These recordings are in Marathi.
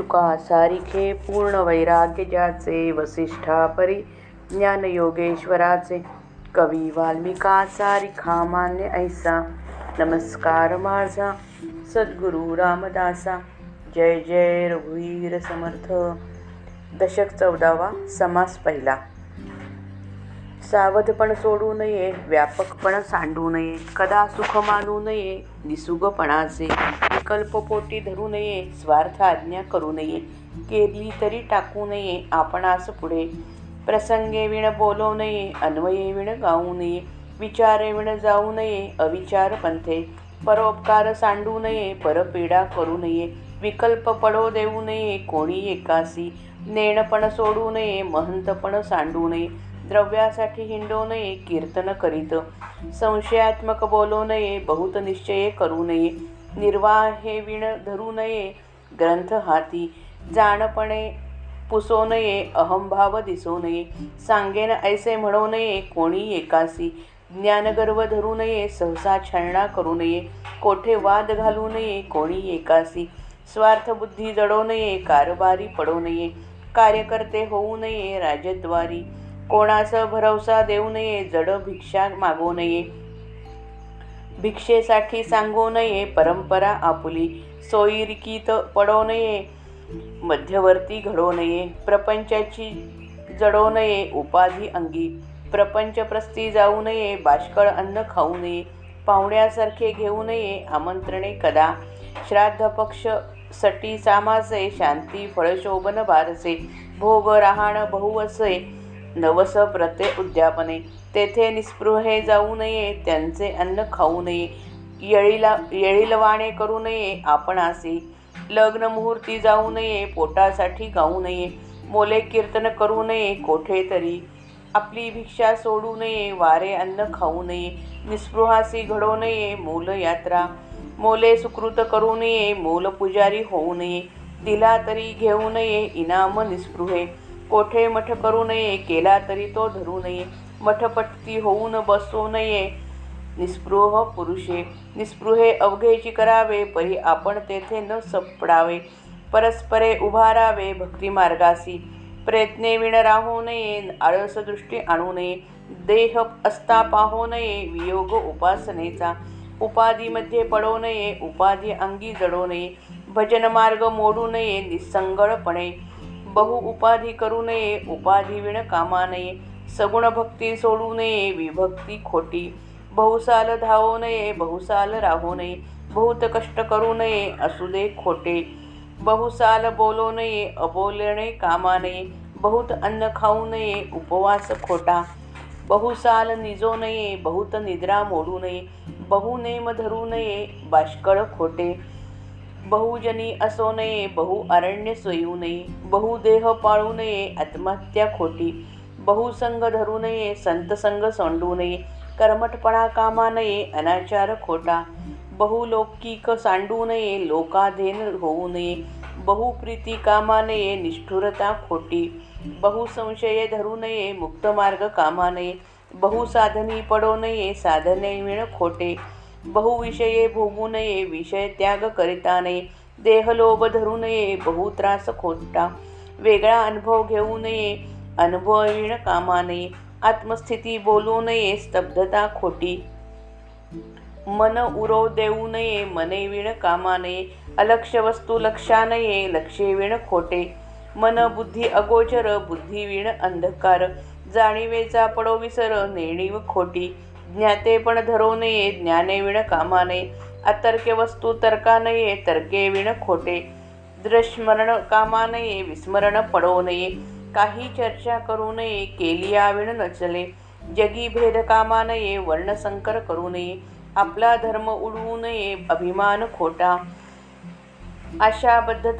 शुका सारिखे पूर्ण वैराग्य ज्याचे वसिष्ठा परी ज्ञान योगेश्वराचे. कवी वाल्मिका सारिखा मान्य ऐसा नमस्कार माझा सद्गुरु रामदासा. जय जय रघुवीर समर्थ. दशक चौदावा समास पहिला. सावधपण सोडू नये व्यापकपण सांडू नये कदा सुख मानू नये निसुगपणाचे विकल्प पोटी धरू नये स्वार्थ आज्ञा करू नये केली तरी टाकू नये आपणास पुढे. प्रसंगे विण बोलू नये अन्वये विण गाऊ नये विचारे विण जाऊ नये अविचार पंथे. परोपकार सांडू नये परपीडा करू नये विकल्प पडो देऊ नये कोणी एकासी. नेणपण सोडू नये महंतपण सांडू नये द्रव्यासाठी हिंडू नये कीर्तन करीत. संशयात्मक बोलू नये बहुत निश्चय करू नये. निर्वाहे विण धरू नये ग्रंथ हाती. जाणपणे पुसो नये अहंभाव दिसू नये. सांगेन ऐसे म्हणू नये कोणी एकासी. ज्ञानगर्व धरू नये सहसा छळणा करू नये. कोठे वाद घालू नये कोणी एकासी. स्वार्थबुद्धी जडू नये कारभारी पडू नये. कार्यकर्ते होऊ नये राजद्वारी. कोणाचा भरवसा देऊ नये जड भिक्षा मागू नये. भिक्षेसाठी सांगू नये परंपरा आपुली सोयीरिकीत पडू नये मध्यवर्ती घडू नये प्रपंचाची जडू नये उपाधी अंगी प्रपंचप्रस्ती जाऊ नये बाष्कळ अन्न खाऊ नये पाहुण्यासारखे घेऊ नये आमंत्रणे कदा श्राद्ध पक्ष सटी सामासे शांती फळशोभन बारसे भोग राहाण बहुवसे नवस प्रते उद्यापने. तेथे निस्पृहे जाऊ नये त्यांचे अन्न खाऊ नये येळीला येळीलवाणे करू नये आपणासी लग्न मुहूर्ती जाऊ नये पोटासाठी गाऊ नये मोले कीर्तन करू नये कोठे तरी आपली भिक्षा सोडू नये वारे अन्न खाऊ नये निस्पृहासी घडू नये मूल यात्रा मोले सुकृत करू नये मूल पुजारी होऊ नये दिला तरी घेऊ नये इनाम निस्पृहे. कोठे मठ करू नये केला तरी तो धरू नये. मठपट्टी होऊन बसू नये. निस्पृह पुरुषे निस्पृहे अवघेची करावे परी आपण तेथे न सपडावे. परस्परे उभारावे भक्तिमार्गासी प्रयत्ने विण राहू नये आळस दृष्टी आणू नये. देह असता पाहू हो नये वियोग उपासनेचा. उपाधीमध्ये पडू नये उपाधी अंगी जडू नये. भजन मार्ग मोडू नये निसंगळपणे. बहु उपाधी करू नये उपाधी विण कामा नये सगुण भक्ती सोडू नये विभक्ती खोटी. बहुसाल धावू नये बहुसाल राहू नये बहुत कष्ट करू नये असू दे खोटे. बहुसाल बोलू नये अबोलणे कामा नये बहुत अन्न खाऊ नये उपवास खोटा. बहुसाल निजो नये बहुत निद्रा मोडू नये बहुनेम धरू नये बाष्कळ खोटे. बहुजनी असो नये बहु अरण्य सोयू नये बहुदेह पाळू नये आत्महत्या खोटी बहुसंग धरू नये संतसंग सोंडू नये कर्मटपणा कामा नये अनाचार खोटा बहुलौकिक सांडू नये लोकाधीन होऊ नये बहुप्रीती कामा नये निष्ठुरता खोटी बहुसंशय धरू नये मुक्तमार्ग कामा नये बहुसाधनी पडो नये साधने विण खोटे बहुविषये भोगू नये विषय त्याग करिता नये देहलोभ धरू नये बहुत्रास खोटा वेगळा अनुभव घेऊ नये अनुभविण कामा नये आत्मस्थिती बोलू नये स्तब्धता खोटी. मन उरो देऊ नये मने विण कामा नये अलक्ष वस्तू लक्षा नये लक्षे विण खोटे. मन बुद्धी अगोचर बुद्धी विण अंधकार जाणीवेचा पडो विसर नेणीव खोटी. ज्ञाते पण धरो नये ज्ञाने विण कामा नये अतर्के वस्तू तर्का नये तर्के विण खोटे. दृश्मरण कामा नये विस्मरण पडो नये. काही चर्चा करू नये केलिया विण नचले. जगी भेद कामा नये वर्णसंकर करू नये. आपला धर्म उडवू नये अभिमान खोटा. आशा बद्धत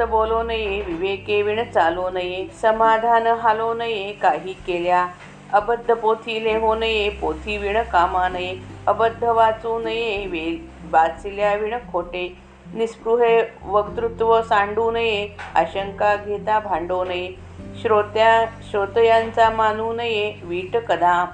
नये विवेके विण चालो नये. समाधान हालो नये काही केल्या. अबद्ध पोथी हो नये पोथी विण कामा नये अबद्ध वाचू नये वे वाचल्या विण खोटे निस्पृहे वक्तृत्व सांडू नये आशंका घेता भांडू नये श्रोत्या श्रोतयांचा मानू नये वीट कदा.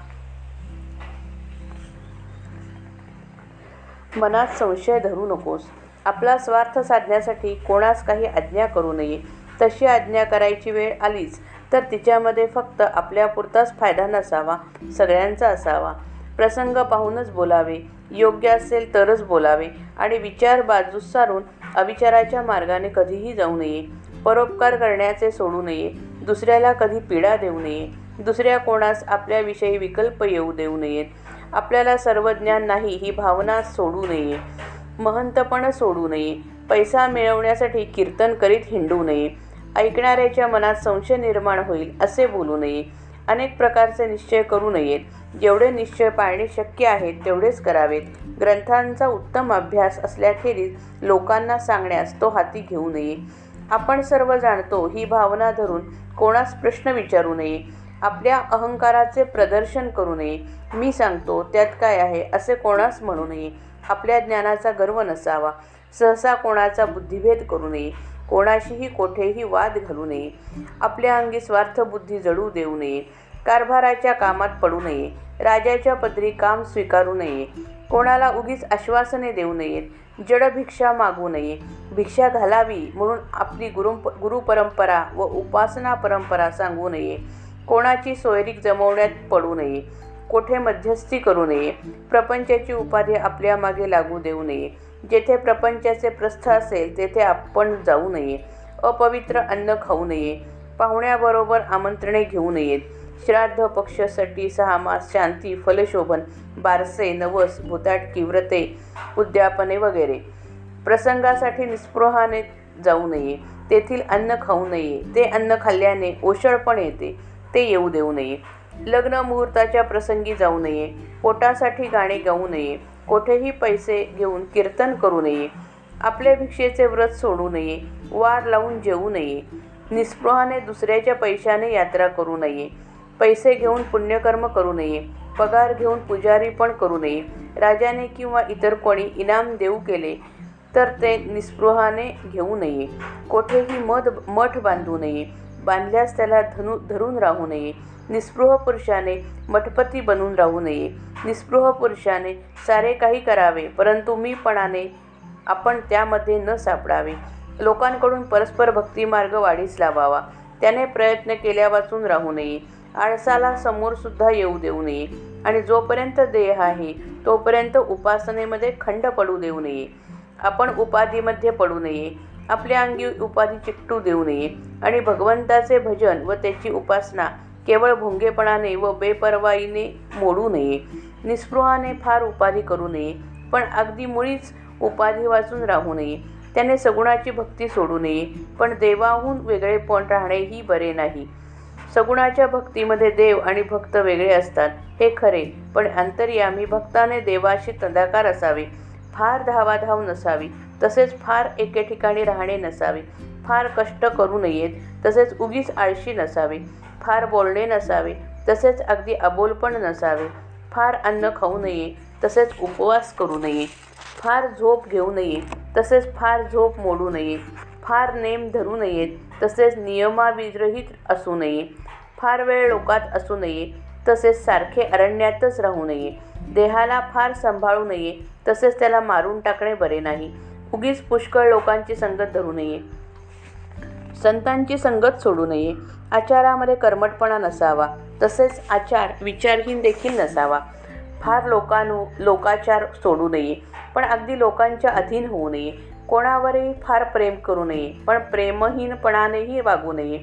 मनात संशय धरू नकोस. आपला स्वार्थ साधण्यासाठी कोणास काही आज्ञा करू नये. तशी आज्ञा करायची वेळ आलीच. तर तिच्यामध्ये फक्त आपल्यापुरताच फायदा नसावा सगळ्यांचा असावा. प्रसंग पाहूनच बोलावे योग्य असेल तरच बोलावे आणि विचार बाजूस सारून अविचाराच्या मार्गाने कधीही जाऊ नये. परोपकार करण्याचे सोडू नये दुसऱ्याला कधी पीडा देऊ नये दुसऱ्या कोणास आपल्याविषयी विकल्प येऊ देऊ नयेत. आपल्याला सर्व ज्ञान नाही ही भावना सोडू नये. महंतपण सोडू नये. पैसा मिळवण्यासाठी कीर्तन करीत हिंडू नये. ऐकणाऱ्याच्या मनात संशय निर्माण होईल असे बोलू नये. अनेक प्रकारचे निश्चय करू नयेत. जेवढे निश्चय पाळणे शक्य आहेत तेवढेच करावेत. ग्रंथांचा उत्तम अभ्यास असल्याखेरीज लोकांना सांगण्यास तो हाती घेऊ नये. आपण सर्व जाणतो ही भावना धरून कोणास प्रश्न विचारू नये. आपल्या अहंकाराचे प्रदर्शन करू नये. मी सांगतो त्यात काय आहे असे कोणास म्हणू नये. आपल्या ज्ञानाचा गर्व नसावा. सहसा कोणाचा बुद्धिभेद करू नये. कोणाशीही कोठेही वाद घालू नये. आपल्या अंगी स्वार्थबुद्धी जडू देऊ नये. कारभाराच्या कामात पडू नये. राजाच्या पदरी काम स्वीकारू नये. कोणाला उगीच आश्वासने देऊ नयेत जडभिक्षा मागू नये. भिक्षा घालावी म्हणून आपली गुरु गुरुपरंपरा व उपासना परंपरा सांगू नये. कोणाची सोयरीक जमवण्यात पडू नये. कोठे मध्यस्थी करू नये. प्रपंचाची उपाधी आपल्या मागे लागू देऊ नये. जेथे प्रपंचाचे प्रस्थ असेल तेथे आपण जाऊ नये. अपवित्र अन्न खाऊ नये. पाहुण्याबरोबर आमंत्रणे घेऊ नयेत. श्राद्ध पक्षासाठी सहा सहामास शांती फलशोभन बारसे नवस भूताटकी व्रते उद्यापने वगैरे. प्रसंगासाठी निस्पृहाने जाऊ नये. तेथील अन्न खाऊ नये. ते अन्न खाल्ल्याने ओशळपण येते. ते येऊ देऊ नये. लग्न मुहूर्ताच्या प्रसंगी जाऊ नये. पोटासाठी गाणे गाऊ नये. कोठेही पैसे घेऊन कीर्तन करू नये आपल्या भिक्षेचे व्रत सोडू नये वार लावून जेवू नये निस्पृहाने दुसऱ्याच्या पैशाने यात्रा करू नये पैसे घेऊन पुण्यकर्म करू नये पगार घेऊन पुजारी पण करू नये राजाने किंवा इतर कोणी इनाम देऊ केले तर ते निस्पृहाने घेऊ नये कोठेही मध मठ बांधू नये बांधल्यास त्याला धनु धरून राहू नये. निस्पृह पुरुषाने मठपती बनून राहू नये. निस्पृह पुरुषाने सारे काही करावे परंतु मीपणाने आपण त्यामध्ये न सापडावे. लोकांकडून परस्पर भक्तिमार्ग वाढीस लावावा. त्याने प्रयत्न केल्यापासून राहू नये. आळसाला समोरसुद्धा येऊ देऊ नये. आणि जोपर्यंत देह आहे तोपर्यंत उपासनेमध्ये खंड पडू देऊ नये. आपण उपाधीमध्ये पडू नये. आपल्या अंगी उपाधी चिकटू देऊ नये. आणि भगवंताचे भजन व त्याची उपासना केवळ भुंगेपणाने व बेपरवाईने मोडू नये. निस्पृहाने फार उपाधी करू नये पण अगदी मुळीच उपाधी वाचून राहू नये. त्याने सगुणाची भक्ती सोडू नये पण देवाहून वेगळेपण राहणेही बरे नाही. सगुणाच्या भक्तीमध्ये देव आणि भक्त वेगळे असतात हे खरे पण अंतर्यामी भक्ताने देवाशी तदाकार असावे. फार धावाधाव नसावी. तसेच फार एके ठिकाणी राहणे नसावे. फार कष्ट करू नयेत तसेच उगीच आळशी नसावे. फार बोलणे नसावे तसेच अगदी अबोलपण नसावे. फार अन्न खाऊ नये तसेच उपवास करू नये. फार झोप घेऊ नये तसेच फार झोप मोडू नये. फार नेम धरू नयेत तसेच नियमाविरहित असू नये. फार वेळ लोकात असू नये तसेच सारखे अरण्यातच राहू नये. देहाला फार सांभाळू नये तसेच त्याला मारून टाकणे बरे नाही. उगीच पुष्कळ लोकांची संगत धरू नये. संतांची संगत सोडू नये. आचारामध्ये कर्मटपणा नसावा. तसेच आचार विचारहीन देखील नसावा. फार लोकानु लोकाचार सोडू नये. पण अगदी लोकांच्या अधीन होऊ नये. कोणावरही फार प्रेम करू नये. पण प्रेमहीनपणानेही वागू नये.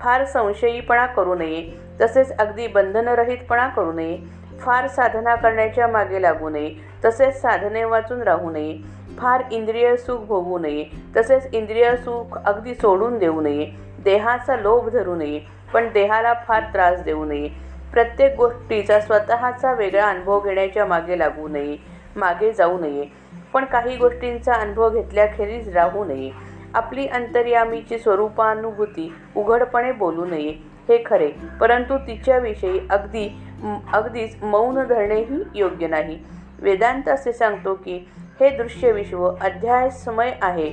फार संशयीपणा करू नये. तसेच अगदी बंधनरहितपणा करू नये. फार साधना करण्याच्या मागे लागू नये. तसेच साधने वाचून राहू नये. फार इंद्रिय सुख भोगू नये तसेच इंद्रिय सुख अगदी सोडून देऊ नये. देहाचा लोभ धरू नये पण देहाला फार त्रास देऊ नये. प्रत्येक गोष्टीचा स्वतःचा वेगळा अनुभव घेण्याच्या मागे लागू नये मागे जाऊ नये. पण काही गोष्टींचा अनुभव घेतल्याखेरीज राहू नये. आपली अंतर्यामीची स्वरूपानुभूती उघडपणे बोलू नये हे खरे. परंतु तिच्याविषयी अगदी अगदीच मौन धरणेही योग्य नाही. वेदांत असे सांगतो की हे दृश्य विश्व अध्याय समय आहे.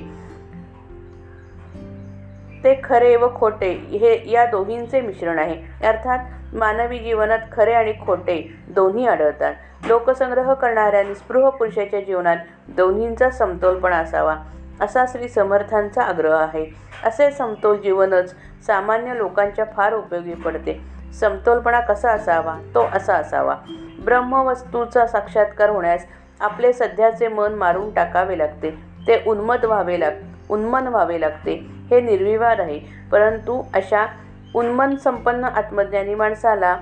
ते खरे व खोटे हे या दोन्हींचे मिश्रण आहे. अर्थात मानवी जीवनात खरे आणि खोटे दोन्ही आढळतात. लोकसंग्रह करणाऱ्या निस्पृह पुरुषाच्या जीवनात दोन्हींचा समतोलपणा असावा असा श्री समर्थांचा आग्रह आहे. असे समतोल जीवनच सामान्य लोकांच्या फार उपयोगी पडते. समतोलपणा कसा असावा? तो असा असावा. ब्रह्मवस्तूचा साक्षात्कार होण्यास आपले सध्याचे मन मारून टाकावे लागते. ते उन्मत व्हावे लाग उन्मन व्हावे लागते. हे निर्विवाद आहे. परंतु अशा उन्मन संपन्न आत्मज्ञानी माणसाला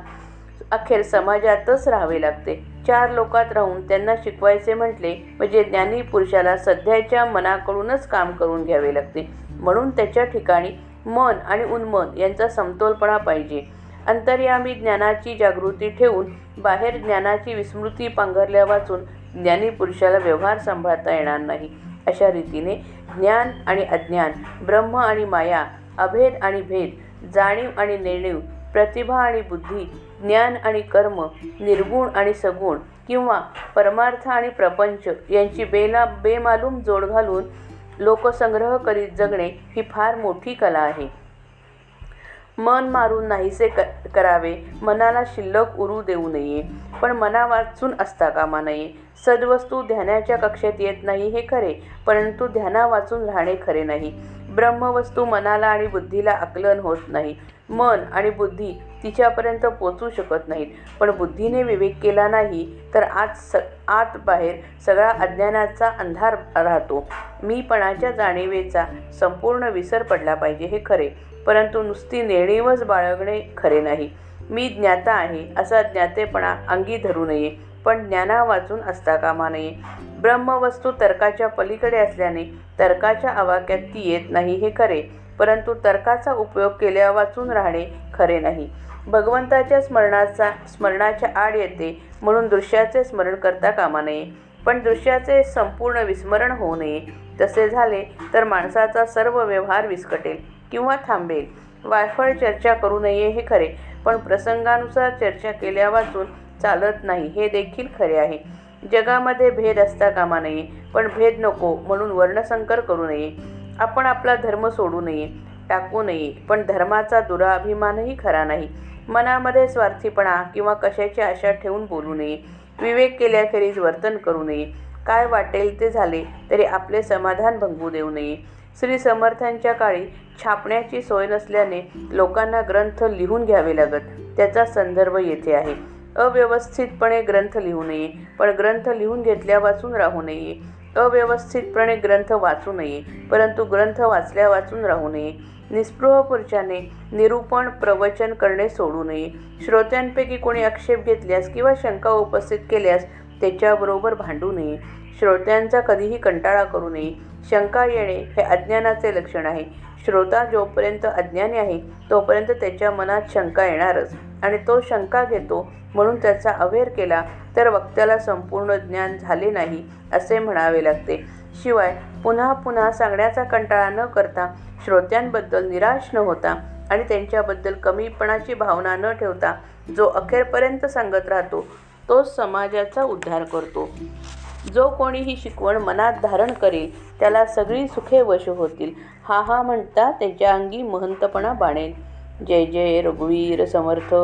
अखेर समाजातच राहावे लागते. चार लोकात राहून त्यांना शिकवायचे म्हटले म्हणजे ज्ञानी पुरुषाला सध्याच्या मनाकडूनच काम करून घ्यावे लागते. म्हणून त्याच्या ठिकाणी मन आणि उन्मन यांचा समतोलपणा पाहिजे. अंतर्यामी ज्ञानाची जागृती ठेवून बाहेर ज्ञानाची विस्मृती पांघरल्या वाचून ज्ञानी पुरुषाला व्यवहार सांभाळता येणार नाही. अशा रीतीने ज्ञान आणि अज्ञान ब्रह्म आणि माया अभेद आणि भेद जाणीव आणि नेणीव प्रतिभा आणि बुद्धी ज्ञान आणि कर्म निर्गुण आणि सगुण किंवा परमार्थ आणि प्रपंच यांची बेला बेमालूम जोड घालून लोकसंग्रह करीत जगणे ही फार मोठी कला आहे. मन मारून नाहीसे क करावे. मनाला शिल्लक उरू देऊ नये. पण मना वाचून असता कामा नये. सद्वस्तू ध्यानाच्या कक्षेत येत नाही हे खरे परंतु ध्यानावाचून राहणे खरे नाही. ब्रह्मवस्तू मनाला आणि बुद्धीला आकलन होत नाही. मन आणि बुद्धी तिच्यापर्यंत पोचू शकत नाहीत. पण बुद्धीने विवेक केला नाही तर आत स आत बाहेर सगळा अज्ञानाचा अंधार राहतो. मीपणाच्या जाणीवेचा संपूर्ण विसर पडला पाहिजे हे खरे. परंतु नुसती नेणीवच बाळगणे खरे नाही. मी ज्ञाता आहे असा ज्ञातेपणा अंगी धरू नये पण ज्ञाना वाचून असता कामा नये. ब्रह्मवस्तू तर्काच्या पलीकडे असल्याने तर्काच्या आवाक्यात ती येत नाही हे खरे. परंतु तर्काचा उपयोग केल्या वाचून राहणे खरे नाही. भगवंताच्या स्मरणाचा स्मरणाच्या आड येते म्हणून दृश्याचे स्मरण करता कामा नये. पण दृश्याचे संपूर्ण विस्मरण होऊ नये. तसे झाले तर माणसाचा सर्व व्यवहार विस्कटेल किंवा थांबेल. वायफळ चर्चा करू नये हे खरे पण प्रसंगानुसार चर्चा केल्या वाचून चालत नाही हे देखील खरे आहे. जगामध्ये भेद असता कामा नये पण भेद नको म्हणून वर्णसंकर करू नये. आपण आपला धर्म सोडू नये टाकू नये पण धर्माचा दुराभिमानही खरा नाही. मनामध्ये स्वार्थीपणा किंवा कशाची आशा ठेवून बोलू नये. विवेक केल्याखेरीज वर्तन करू नये. काय वाटेल ते झाले तरी आपले समाधान भंगू देऊ नये. श्री समर्थांच्या काळी छापण्याची सोय नसल्याने लोकांना ग्रंथ लिहून घ्यावे लागत. त्याचा संदर्भ येथे आहे. अव्यवस्थितपणे ग्रंथ लिहू नये पण ग्रंथ लिहून घेतल्यापासून राहू नये. अव्यवस्थितपणे ग्रंथ वाचू नये परंतु ग्रंथ वाचल्या वाचून राहू नये. निस्पृह पुरुषाने निरूपण प्रवचन करणे सोडू नये. श्रोत्यांपैकी कोणी आक्षेप घेतल्यास किंवा शंका उपस्थित केल्यास त्याच्याबरोबर भांडू नये. श्रोत्यांचा कधीही कंटाळा करू नये. शंका येणे हे अज्ञानाचे लक्षण आहे. श्रोता जोपर्यंत अज्ञानी आहे तोपर्यंत त्याच्या मनात शंका येणारच. आणि तो शंका घेतो म्हणून त्याचा अवेअर केला तर वक्त्याला संपूर्ण ज्ञान झाले नाही असे म्हणावे लागते. शिवाय पुन्हा पुन्हा सांगण्याचा कंटाळा न करता श्रोत्यांबद्दल निराश न होता आणि त्यांच्याबद्दल कमीपणाची भावना न ठेवता जो अखेरपर्यंत सांगत राहतो तोच समाजाचा उद्धार करतो. जो कोणी ही शिकवण मनात धारण करेल त्याला सगळी सुखे वश होतील. हा हा म्हणता त्याच्या अंगी महंतपणा बाणेल. जय जय रघुवीर समर्थ.